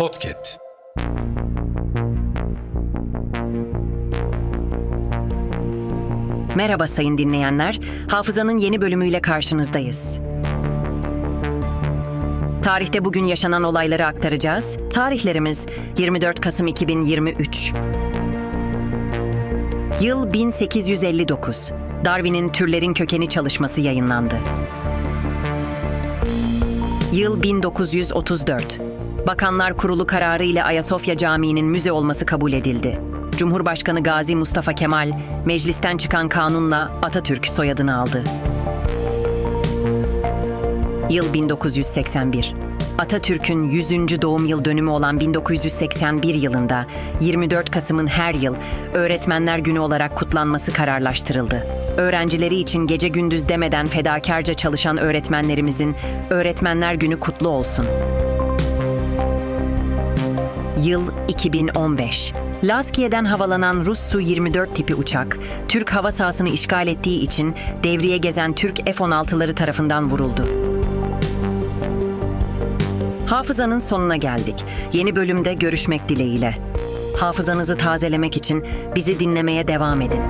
Podcast. Merhaba sayın dinleyenler. Hafızanın yeni bölümüyle karşınızdayız. Tarihte bugün yaşanan olayları aktaracağız. Tarihlerimiz 24 Kasım 2023. Yıl 1859. Darwin'in Türlerin Kökeni çalışması yayınlandı. Yıl 1934. Bakanlar Kurulu kararı ile Ayasofya Camii'nin müze olması kabul edildi. Cumhurbaşkanı Gazi Mustafa Kemal, meclisten çıkan kanunla Atatürk soyadını aldı. Yıl 1981. Atatürk'ün 100. doğum yıl dönümü olan 1981 yılında 24 Kasım'ın her yıl Öğretmenler Günü olarak kutlanması kararlaştırıldı. Öğrencileri için gece gündüz demeden fedakarca çalışan öğretmenlerimizin Öğretmenler Günü kutlu olsun. Yıl 2015. Laskiye'den havalanan Rus Su-24 tipi uçak, Türk hava sahasını işgal ettiği için devriye gezen Türk F-16'ları tarafından vuruldu. Hafızanın sonuna geldik. Yeni bölümde görüşmek dileğiyle. Hafızanızı tazelemek için bizi dinlemeye devam edin.